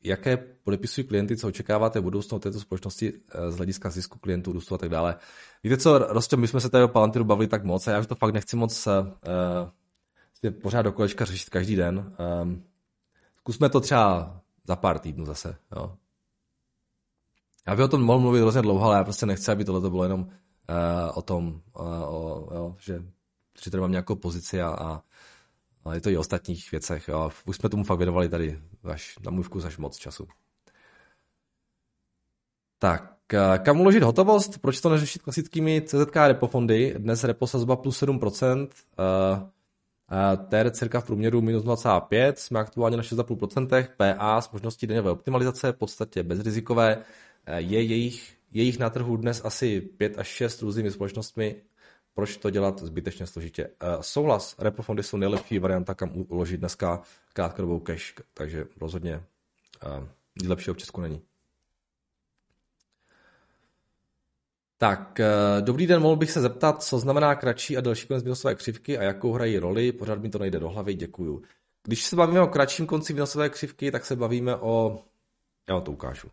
jaké podepisují klienty, co očekáváte v budoucnu této společnosti z hlediska zisku klientů, růstu a tak dále. Víte co, Rostě, my jsme se tady o Palantiru bavili tak moc a já už to fakt nechci moc uh, pořád do kolečka řešit každý den. Um, zkusme to třeba za pár týdnů zase. Jo. Já bych o tom mohl mluvit hrozně dlouho, ale já prostě nechci, aby tohle bylo jenom uh, o tom, uh, o, jo, že, že tady mám nějakou pozici a, a, a je to i o ostatních věcech. Jo. Už jsme tomu fakt věnovali tady až, na můj vkus až moc času. Tak, uh, kam uložit hotovost? Proč to neřešit klasickými CZK repo fondy? Dnes repo sazba plus 7%. Uh, TR cirka v průměru minus 0,5, jsme aktuálně na 6,5%, PA s možností daňové optimalizace, v podstatě bezrizikové, Eh, je jejich, jejich na trhu dnes asi 5 až 6 různými společnostmi, proč to dělat zbytečně složitě. Uh, souhlas, repo fondy jsou nejlepší varianta, kam uložit dneska krátkodobou cash, takže rozhodně uh, nic lepšího v Česku není. Tak, dobrý den, mohl bych se zeptat, co znamená kratší a delší konec výnosové křivky a jakou hrají roli, pořád mi to nejde do hlavy, děkuju. Když se bavíme o kratším konci výnosové křivky, tak se bavíme o... Já to ukážu.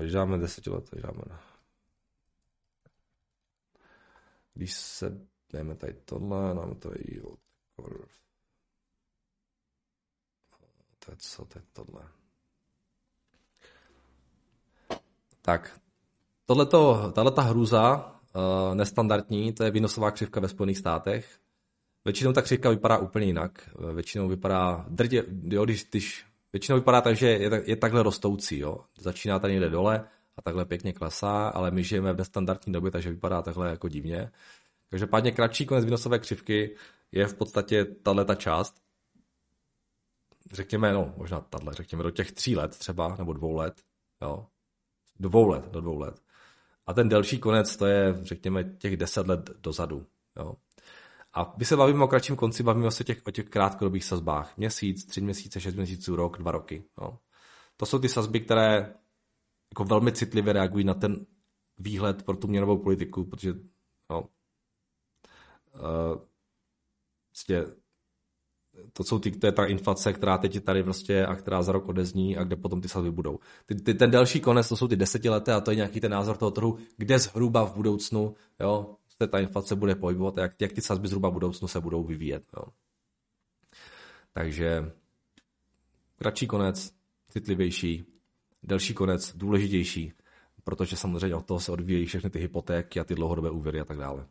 Když dáme 10 let, tak dáme na... Když se dáme tady tohle, dáme tady yield curve. To je co, to je tohle. Tak, tohleto, tato hrůza, uh, nestandardní, to je výnosová křivka ve Spojených státech. Většinou ta křivka vypadá úplně jinak. Většinou vypadá, drdě, jo, když, když Většinou vypadá tak, že je, je takhle rostoucí. Jo? Začíná tady někde dole takhle pěkně klesá, ale my žijeme v nestandardní době, takže vypadá takhle jako divně. pádně kratší konec výnosové křivky je v podstatě tahle ta část. Řekněme, no, možná tahle, řekněme do těch tří let třeba, nebo dvou let. Jo? Dvou let, do dvou let. A ten delší konec, to je, řekněme, těch deset let dozadu. Jo? A my se bavíme o kratším konci, bavíme se těch, o těch krátkodobých sazbách. Měsíc, tři měsíce, šest měsíců, rok, dva roky. No. To jsou ty sazby, které jako velmi citlivě reagují na ten výhled pro tu měnovou politiku, protože no, uh, vlastně to, jsou ty, to je ta inflace, která teď je tady prostě a která za rok odezní a kde potom ty sazby budou. Ty, ty, ten další konec, to jsou ty desetileté a to je nějaký ten názor toho trhu, kde zhruba v budoucnu jo, se ta inflace bude pohybovat a jak, jak ty sazby zhruba v budoucnu se budou vyvíjet. Jo. Takže kratší konec, citlivější, delší konec, důležitější, protože samozřejmě od toho se odvíjejí všechny ty hypotéky a ty dlouhodobé úvěry a tak dále.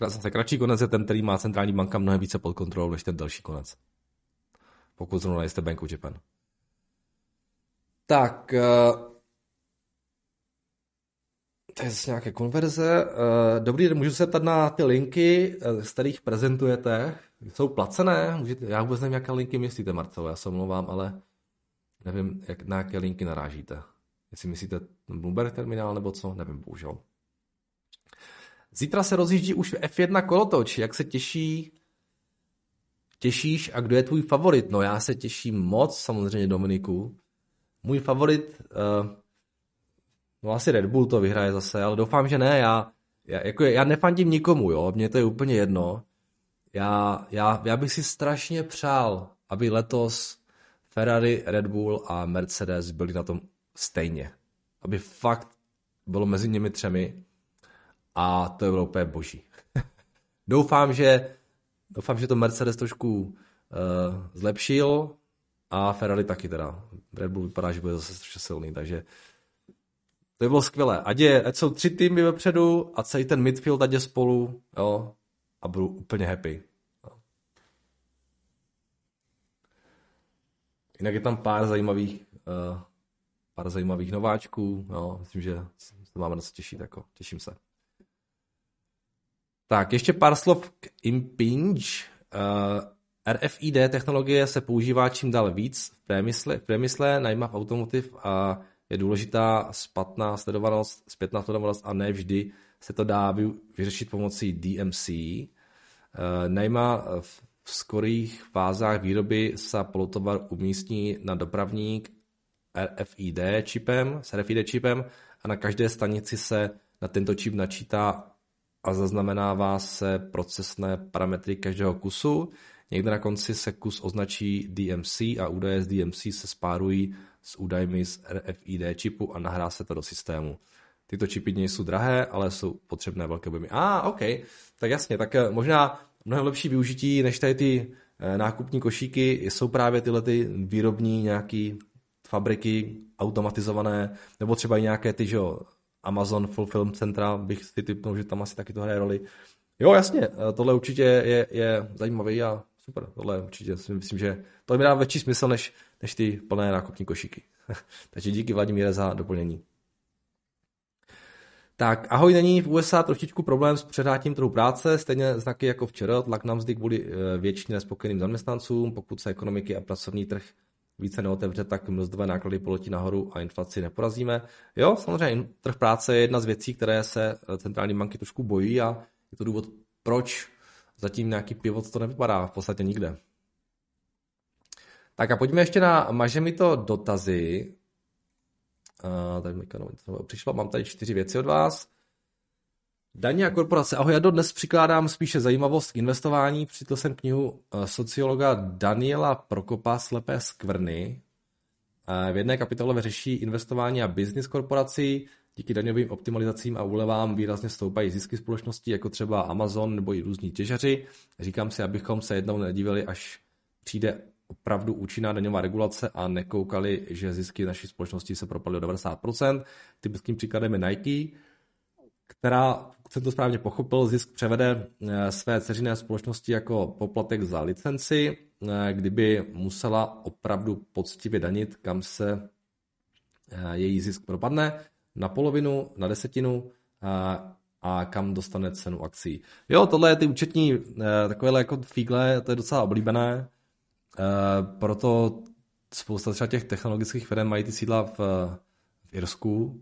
Zase kratší konec je ten, který má centrální banka mnohem více pod kontrolou než ten další konec. Pokud zrovna jste Bank Japan. Tak, uh, to je zase nějaké konverze. Uh, dobrý den, můžu se ptat na ty linky, eh, z kterých prezentujete. Jsou placené? Můžete, já vůbec nevím, jaké linky myslíte, Marcelo, já se omlouvám, ale nevím, jak, na jaké linky narážíte. Jestli myslíte Bloomberg terminál nebo co, nevím, bohužel. Zítra se rozjíždí už F1 kolotoč, jak se těší těšíš a kdo je tvůj favorit? No já se těším moc, samozřejmě Dominiku. Můj favorit, uh, No asi Red Bull to vyhraje zase, ale doufám, že ne. Já, já, jako, já nefandím nikomu, jo, mně to je úplně jedno. Já, já, já bych si strašně přál, aby letos Ferrari, Red Bull a Mercedes byli na tom stejně. Aby fakt bylo mezi nimi třemi a to je úplně boží. doufám, že doufám, že to Mercedes trošku uh, zlepšil a Ferrari taky teda. Red Bull vypadá, že bude zase silný, takže to by bylo skvělé. Ať, je, ať jsou tři týmy vepředu a celý ten midfield ať je spolu, jo, a budu úplně happy. Jo. Jinak je tam pár zajímavých, uh, pár zajímavých nováčků, jo, myslím, že se máme na co těšit, jako, těším se. Tak, ještě pár slov k Impinge. Uh, RFID technologie se používá čím dál víc v průmysle, v průmysle najma v automotiv a je důležitá zpětná sledovanost, zpětná sledovanost a ne vždy se to dá vyřešit pomocí DMC. Eh, Najma v skorých fázách výroby se polotovar umístí na dopravník RFID čipem, s RFID čipem a na každé stanici se na tento čip načítá a zaznamenává se procesné parametry každého kusu. Někde na konci se kus označí DMC a údaje z DMC se spárují s údajmi z RFID čipu a nahrá se to do systému. Tyto čipy nejsou drahé, ale jsou potřebné velké objemy. A, ah, OK, tak jasně, tak eh, možná mnohem lepší využití než tady ty eh, nákupní košíky jsou právě tyhle ty výrobní nějaký fabriky automatizované, nebo třeba i nějaké ty, že Amazon Fulfillment Centra bych si typnul, že tam asi taky to hraje roli. Jo, jasně, eh, tohle určitě je, je zajímavý a super, tohle určitě si myslím, že to mi dá větší smysl než, než ty plné nákupní košíky. Takže díky Vladimíre za doplnění. Tak ahoj, není v USA trošičku problém s předátím trhu práce, stejně znaky jako včera, tlak na mzdy kvůli eh, většině nespokojeným zaměstnancům, pokud se ekonomiky a pracovní trh více neotevře, tak mzdové náklady poletí nahoru a inflaci neporazíme. Jo, samozřejmě trh práce je jedna z věcí, které se eh, centrální banky trošku bojí a je to důvod, proč zatím nějaký pivot to nevypadá v podstatě nikde. Tak a pojďme ještě na maže mi to dotazy. Uh, tady mi přišlo, mám tady čtyři věci od vás. Daně a korporace. Ahoj, já dnes přikládám spíše zajímavost k investování. Přečetl jsem knihu eh, sociologa Daniela Prokopa Slepé skvrny. V jedné kapitole řeší investování a business korporací. Díky daňovým optimalizacím a úlevám výrazně stoupají zisky společností, jako třeba Amazon nebo i různí těžaři. Říkám si, abychom se jednou nedívali, až přijde opravdu účinná daňová regulace a nekoukali, že zisky naší společnosti se propadly o 90%. Typickým příkladem je Nike, která, pokud jsem to správně pochopil, zisk převede eh, své ceřiné společnosti jako poplatek za licenci, eh, kdyby musela opravdu poctivě danit, kam se eh, její zisk propadne, na polovinu, na desetinu a kam dostane cenu akcí. Jo, tohle je ty účetní takovéhle jako fígle, to je docela oblíbené, proto spousta třeba těch technologických firm mají ty sídla v, v Irsku,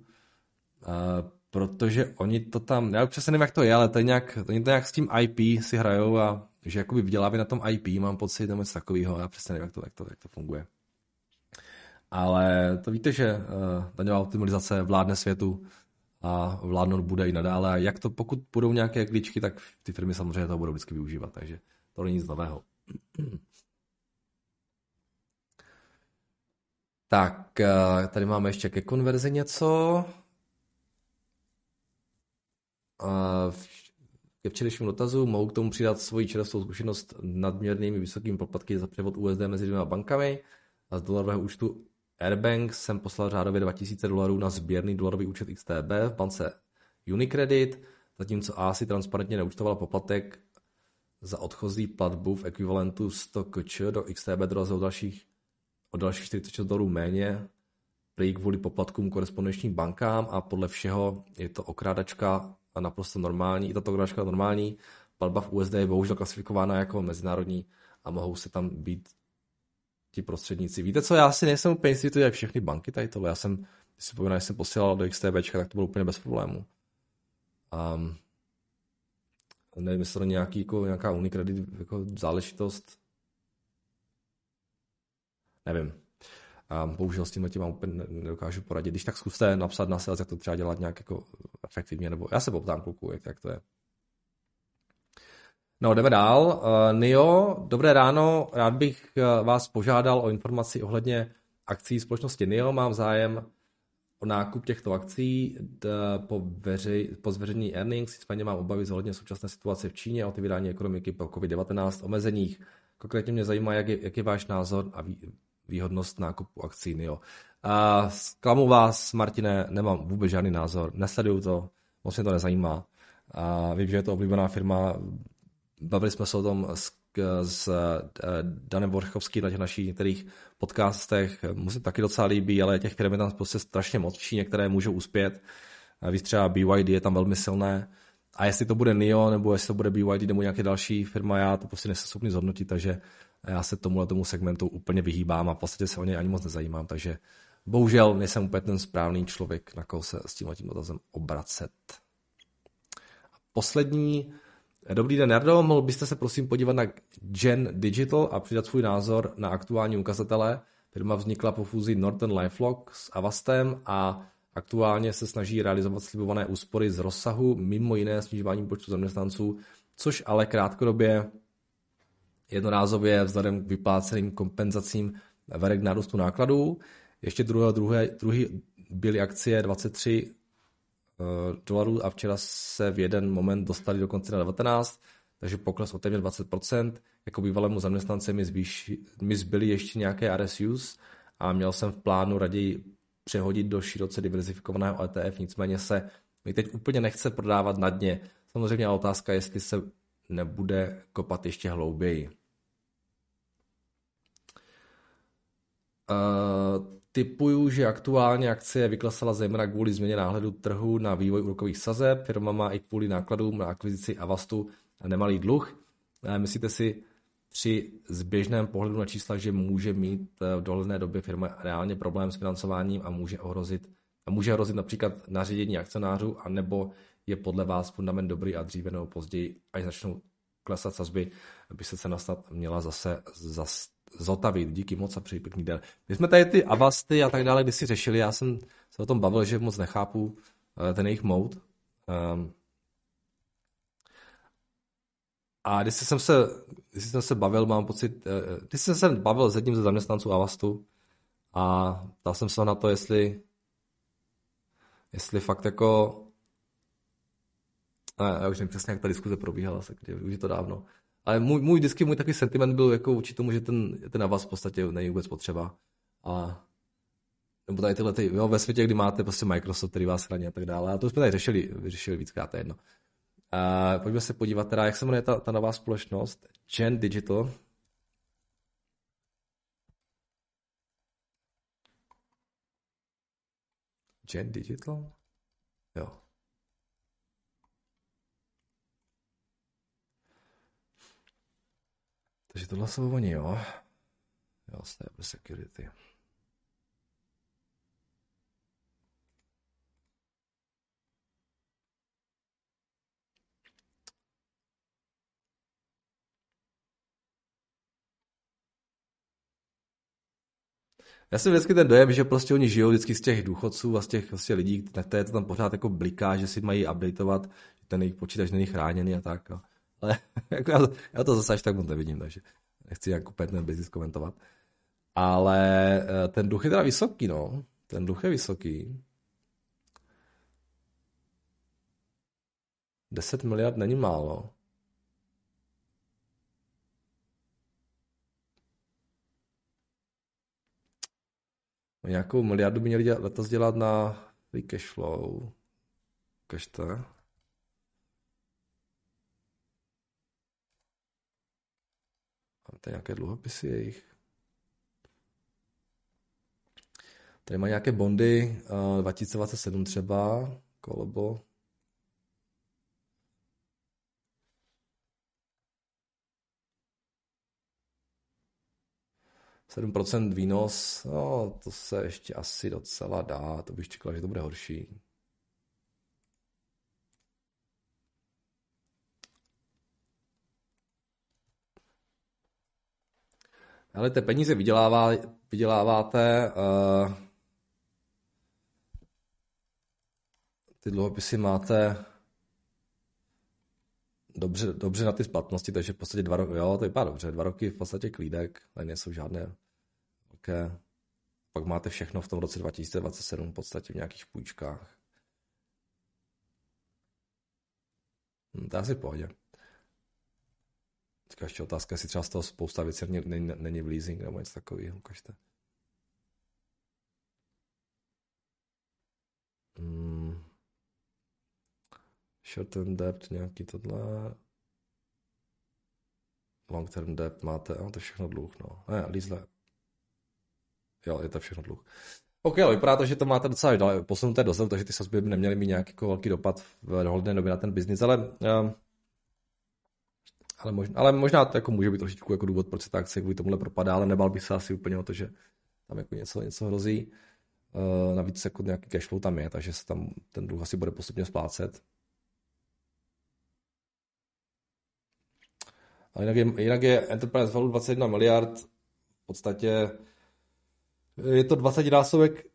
protože oni to tam, já přesně nevím, jak to je, ale to je nějak, oni to nějak s tím IP si hrajou a že jakoby vydělávají na tom IP, mám pocit, nebo něco takového, já přesně nevím, jak to, jak to, jak to funguje. Ale to víte, že uh, daňová optimalizace vládne světu a vládnout bude i nadále. A jak to, pokud budou nějaké klíčky, tak ty firmy samozřejmě to budou vždycky využívat, takže to není nic nového. Tak, eh, tady máme ještě ke konverzi něco. Ke včerejšímu dotazu mohu k tomu přidat svoji čerstvou zkušenost nadměrnými vysokými poplatky za převod USD mezi dvěma bankami. A z dolarového účtu Airbank jsem poslal řádově 2000 dolarů na sběrný dolarový účet XTB v bance Unicredit, zatímco A si transparentně neúčtoval poplatek za odchozí platbu v ekvivalentu 100 kč do XTB dorazil dalších, o dalších 46 dolarů méně, prý kvůli poplatkům korespondenčním bankám a podle všeho je to okrádačka naprosto normální, i tato graška normální. Platba v USD je bohužel klasifikována jako mezinárodní a mohou se tam být ti prostředníci. Víte co, já si nejsem úplně jistý, je všechny banky tady tohle. Já jsem, když si povím, jsem posílal do XTB, tak to bylo úplně bez problémů. Um, nevím, jestli to nějaký, jako, nějaká Unicredit jako záležitost. Nevím. A bohužel s tím vám úplně nedokážu poradit. Když tak zkuste napsat na sales, jak to třeba dělat nějak jako efektivně, nebo já se poptám kluku, jak, jak to je. No, jdeme dál. Uh, NIO, dobré ráno. Rád bych uh, vás požádal o informaci ohledně akcí společnosti NIO. Mám zájem o nákup těchto akcí po, veři, po zveřejnění earnings, nicméně mám obavy zohledně současné situace v Číně a otevírání ekonomiky po COVID-19 omezeních. Konkrétně mě zajímá, jak je, jak je váš názor a výhodnost nákupu akcí NIO. A zklamu vás, Martine, nemám vůbec žádný názor, nesleduju to, moc mě to nezajímá. A vím, že je to oblíbená firma, bavili jsme se o tom s, s eh, Danem Vorchovským na těch našich některých podcastech, mu se taky docela líbí, ale těch firm je tam prostě strašně moc, některé můžou uspět. Víš třeba BYD je tam velmi silné. A jestli to bude NIO, nebo jestli to bude BYD, nebo nějaké další firma, já to prostě nejsem schopný zhodnotit, takže já se tomuhle tomu segmentu úplně vyhýbám a v podstatě se o něj ani moc nezajímám, takže bohužel nejsem úplně ten správný člověk, na koho se s tím tím dotazem obracet. A poslední, dobrý den Nerdo, mohl byste se prosím podívat na Gen Digital a přidat svůj názor na aktuální ukazatele. Firma vznikla po fúzi Norton LifeLock s Avastem a aktuálně se snaží realizovat slibované úspory z rozsahu, mimo jiné snižování počtu zaměstnanců, což ale krátkodobě jednorázově vzhledem k vypláceným kompenzacím vede k nárůstu nákladů. Ještě druhé, druhé, druhý byly akcie 23 uh, eh, dolarů a včera se v jeden moment dostali dokonce na 19, takže pokles o téměř 20%. Jako bývalému zaměstnance mi, zbýš, mi zbyly ještě nějaké RSUs a měl jsem v plánu raději přehodit do široce diverzifikovaného ETF, nicméně se mi teď úplně nechce prodávat na dně. Samozřejmě otázka, jestli se nebude kopat ještě hlouběji. Uh, typuju, že aktuálně akcie vyklesala zejména kvůli změně náhledu trhu na vývoj úrokových sazeb. Firma má i kvůli nákladům na akvizici Avastu nemalý dluh. Uh, myslíte si při zběžném pohledu na čísla, že může mít v dohledné době firma reálně problém s financováním a může ohrozit, a může ohrozit například nařízení akcionářů, anebo je podle vás fundament dobrý a dříve nebo později, až začnou klesat sazby, by se cena snad měla zase zas, zotavit. Díky moc a přeji pěkný den. My jsme tady ty avasty a tak dále když si řešili, já jsem se o tom bavil, že moc nechápu eh, ten jejich mode. Um, a když jsem se, když jsem se bavil, mám pocit, eh, když jsem se bavil s jedním ze zaměstnanců Avastu a ptal jsem se na to, jestli jestli fakt jako a já už nevím přesně, jak ta diskuze probíhala, tak už je to dávno. Ale můj, můj vždycky můj takový sentiment byl jako určitě tomu, že ten, ten vás v podstatě není vůbec potřeba. A nebo tady tyhle, ty, jo, ve světě, kdy máte prostě Microsoft, který vás chrání a tak dále. A to jsme tady řešili, vyřešili víckrát, to je jedno. A pojďme se podívat teda, jak se jmenuje ta, ta nová společnost. Gen Digital. Gen Digital? Jo. Takže tohle jsou oni, jo. Jo, cyber security. Já jsem vždycky ten dojem, že prostě oni žijou vždycky z těch důchodců a z těch prostě lidí, na které to tam pořád jako bliká, že si mají updateovat, ten jejich počítač není chráněný a tak. Jo. Ale jako já, já, to zase až tak moc nevidím, takže nechci jako úplně ten business komentovat. Ale eh, ten duch je teda vysoký, no. Ten duch je vysoký. 10 miliard není málo. Nějakou miliardu by měli letos dělat na free cash flow. Ukažte. Máte nějaké dluhopisy jejich? Tady má nějaké bondy, uh, 2027 třeba, kolobo. 7% výnos, no to se ještě asi docela dá, to bych čekal, že to bude horší. Ale ty peníze vydělává, vyděláváte, uh, ty dluhopisy máte dobře, dobře na ty splatnosti, takže v podstatě dva roky, jo, to vypadá dobře, dva roky v podstatě klídek, tady nejsou žádné. Pak máte všechno v tom roce 2027 v podstatě v nějakých půjčkách. Hm, to asi v pohodě. Teďka ještě otázka, jestli třeba z toho spousta věcí není, není v leasing nebo něco takového, ukažte. Hmm. Short term debt, nějaký tohle. Long term debt máte, no to je všechno dluh, no. Ne, lease Jo, je to všechno dluh. OK, ale vypadá to, že to máte docela posunuté dozadu, takže ty sazby by neměly mít nějaký jako velký dopad v dohledné době na ten biznis, ale, uh, ale, možná, ale možná to jako může být trošičku jako důvod, proč se ta akce kvůli tomuhle propadá, ale nebal bych se asi úplně o to, že tam jako něco, něco hrozí. Uh, navíc jako nějaký cashflow tam je, takže se tam ten dluh asi bude postupně splácet. A jinak je, jinak je Enterprise Value 21 miliard v podstatě je to 20 násobek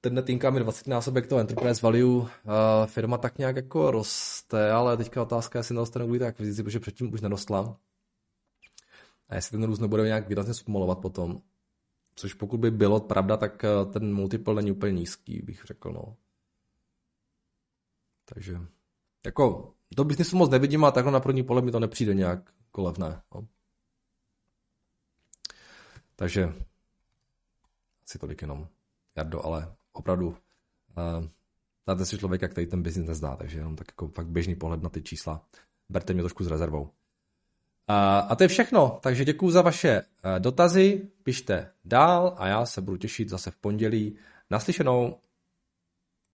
tenhle týmka mi 20 násobek toho enterprise value, uh, firma tak nějak jako roste, ale teďka otázka, jestli nedostane kvůli té akvizici, protože předtím už nerostla. A jestli ten růst nebude nějak výrazně zpomalovat potom. Což pokud by bylo pravda, tak ten multiple není úplně nízký, bych řekl, no. Takže, jako, do biznisu moc nevidím a takhle na první pole mi to nepřijde nějak kolevné. No. Takže, asi tolik jenom. Jardo, ale opravdu uh, dáte si člověka, který ten biznis nezdá, takže jenom tak jako fakt běžný pohled na ty čísla. Berte mě trošku s rezervou. Uh, a to je všechno, takže děkuji za vaše uh, dotazy, pište dál a já se budu těšit zase v pondělí. Naslyšenou.